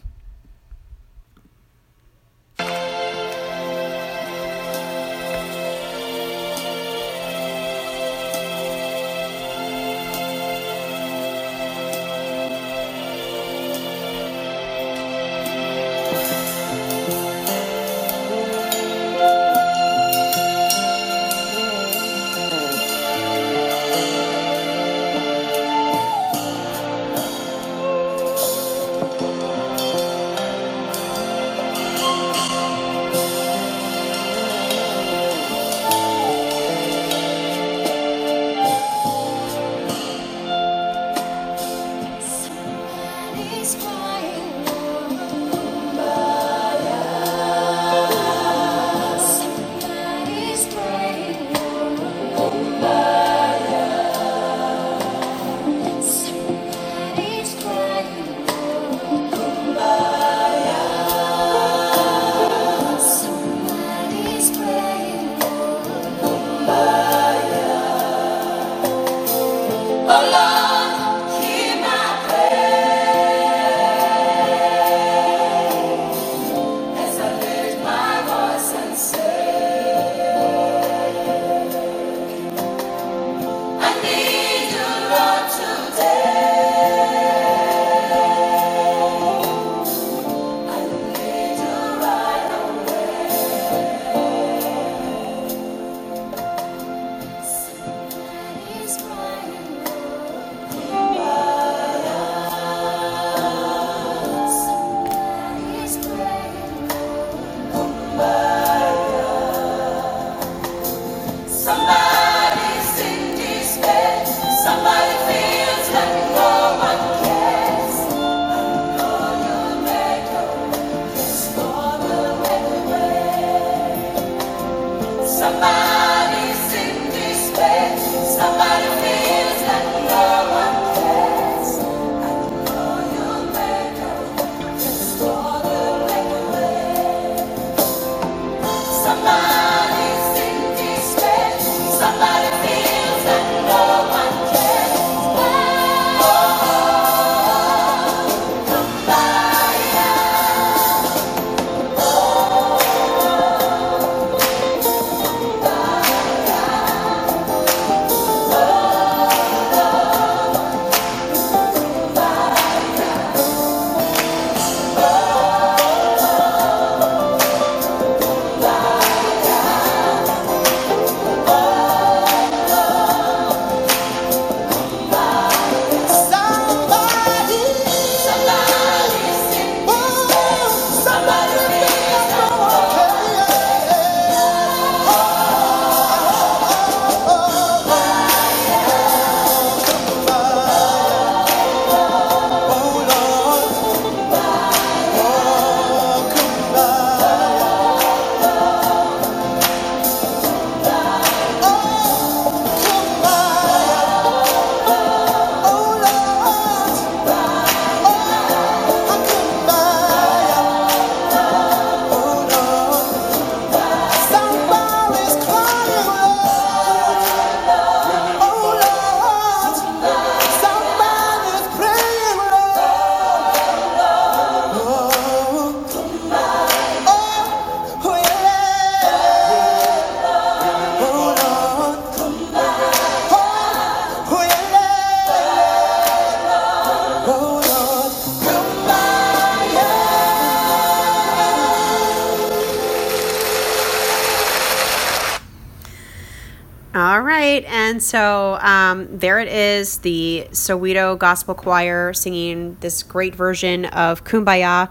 And so um, there it is, the Soweto Gospel Choir singing this great version of Kumbaya,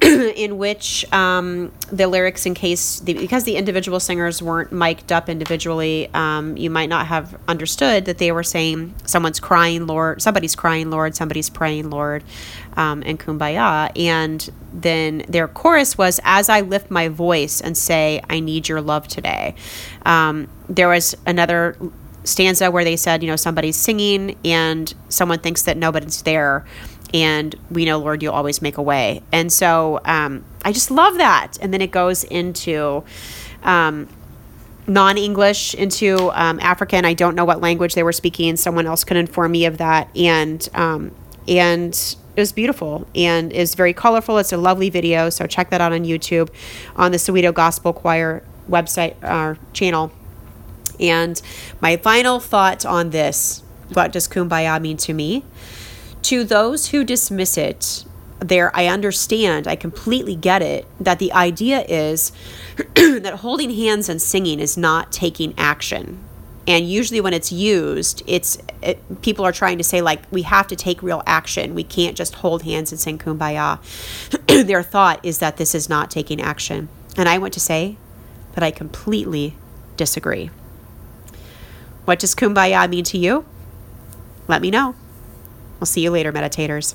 in which um, the lyrics, in case, the, because the individual singers weren't mic'd up individually, um, you might not have understood that they were saying someone's crying, Lord, somebody's crying, Lord, somebody's praying, Lord, um, and Kumbaya. And then their chorus was, As I lift my voice and say, I need your love today. Um, there was another stanza where they said, you know, somebody's singing and someone thinks that nobody's there. And we know, Lord, you'll always make a way. And so um, I just love that. And then it goes into um, non English, into um, African. I don't know what language they were speaking. Someone else could inform me of that. And, um, and, it was beautiful and is very colorful. It's a lovely video, so check that out on YouTube, on the Soweto Gospel Choir website or channel. And my final thought on this what does kumbaya mean to me? To those who dismiss it, there I understand, I completely get it, that the idea is that holding hands and singing is not taking action. And usually when it's used, it's it, people are trying to say like we have to take real action. We can't just hold hands and sing kumbaya. Their thought is that this is not taking action. And I want to say that I completely disagree. What does kumbaya mean to you? Let me know. We'll see you later, meditators.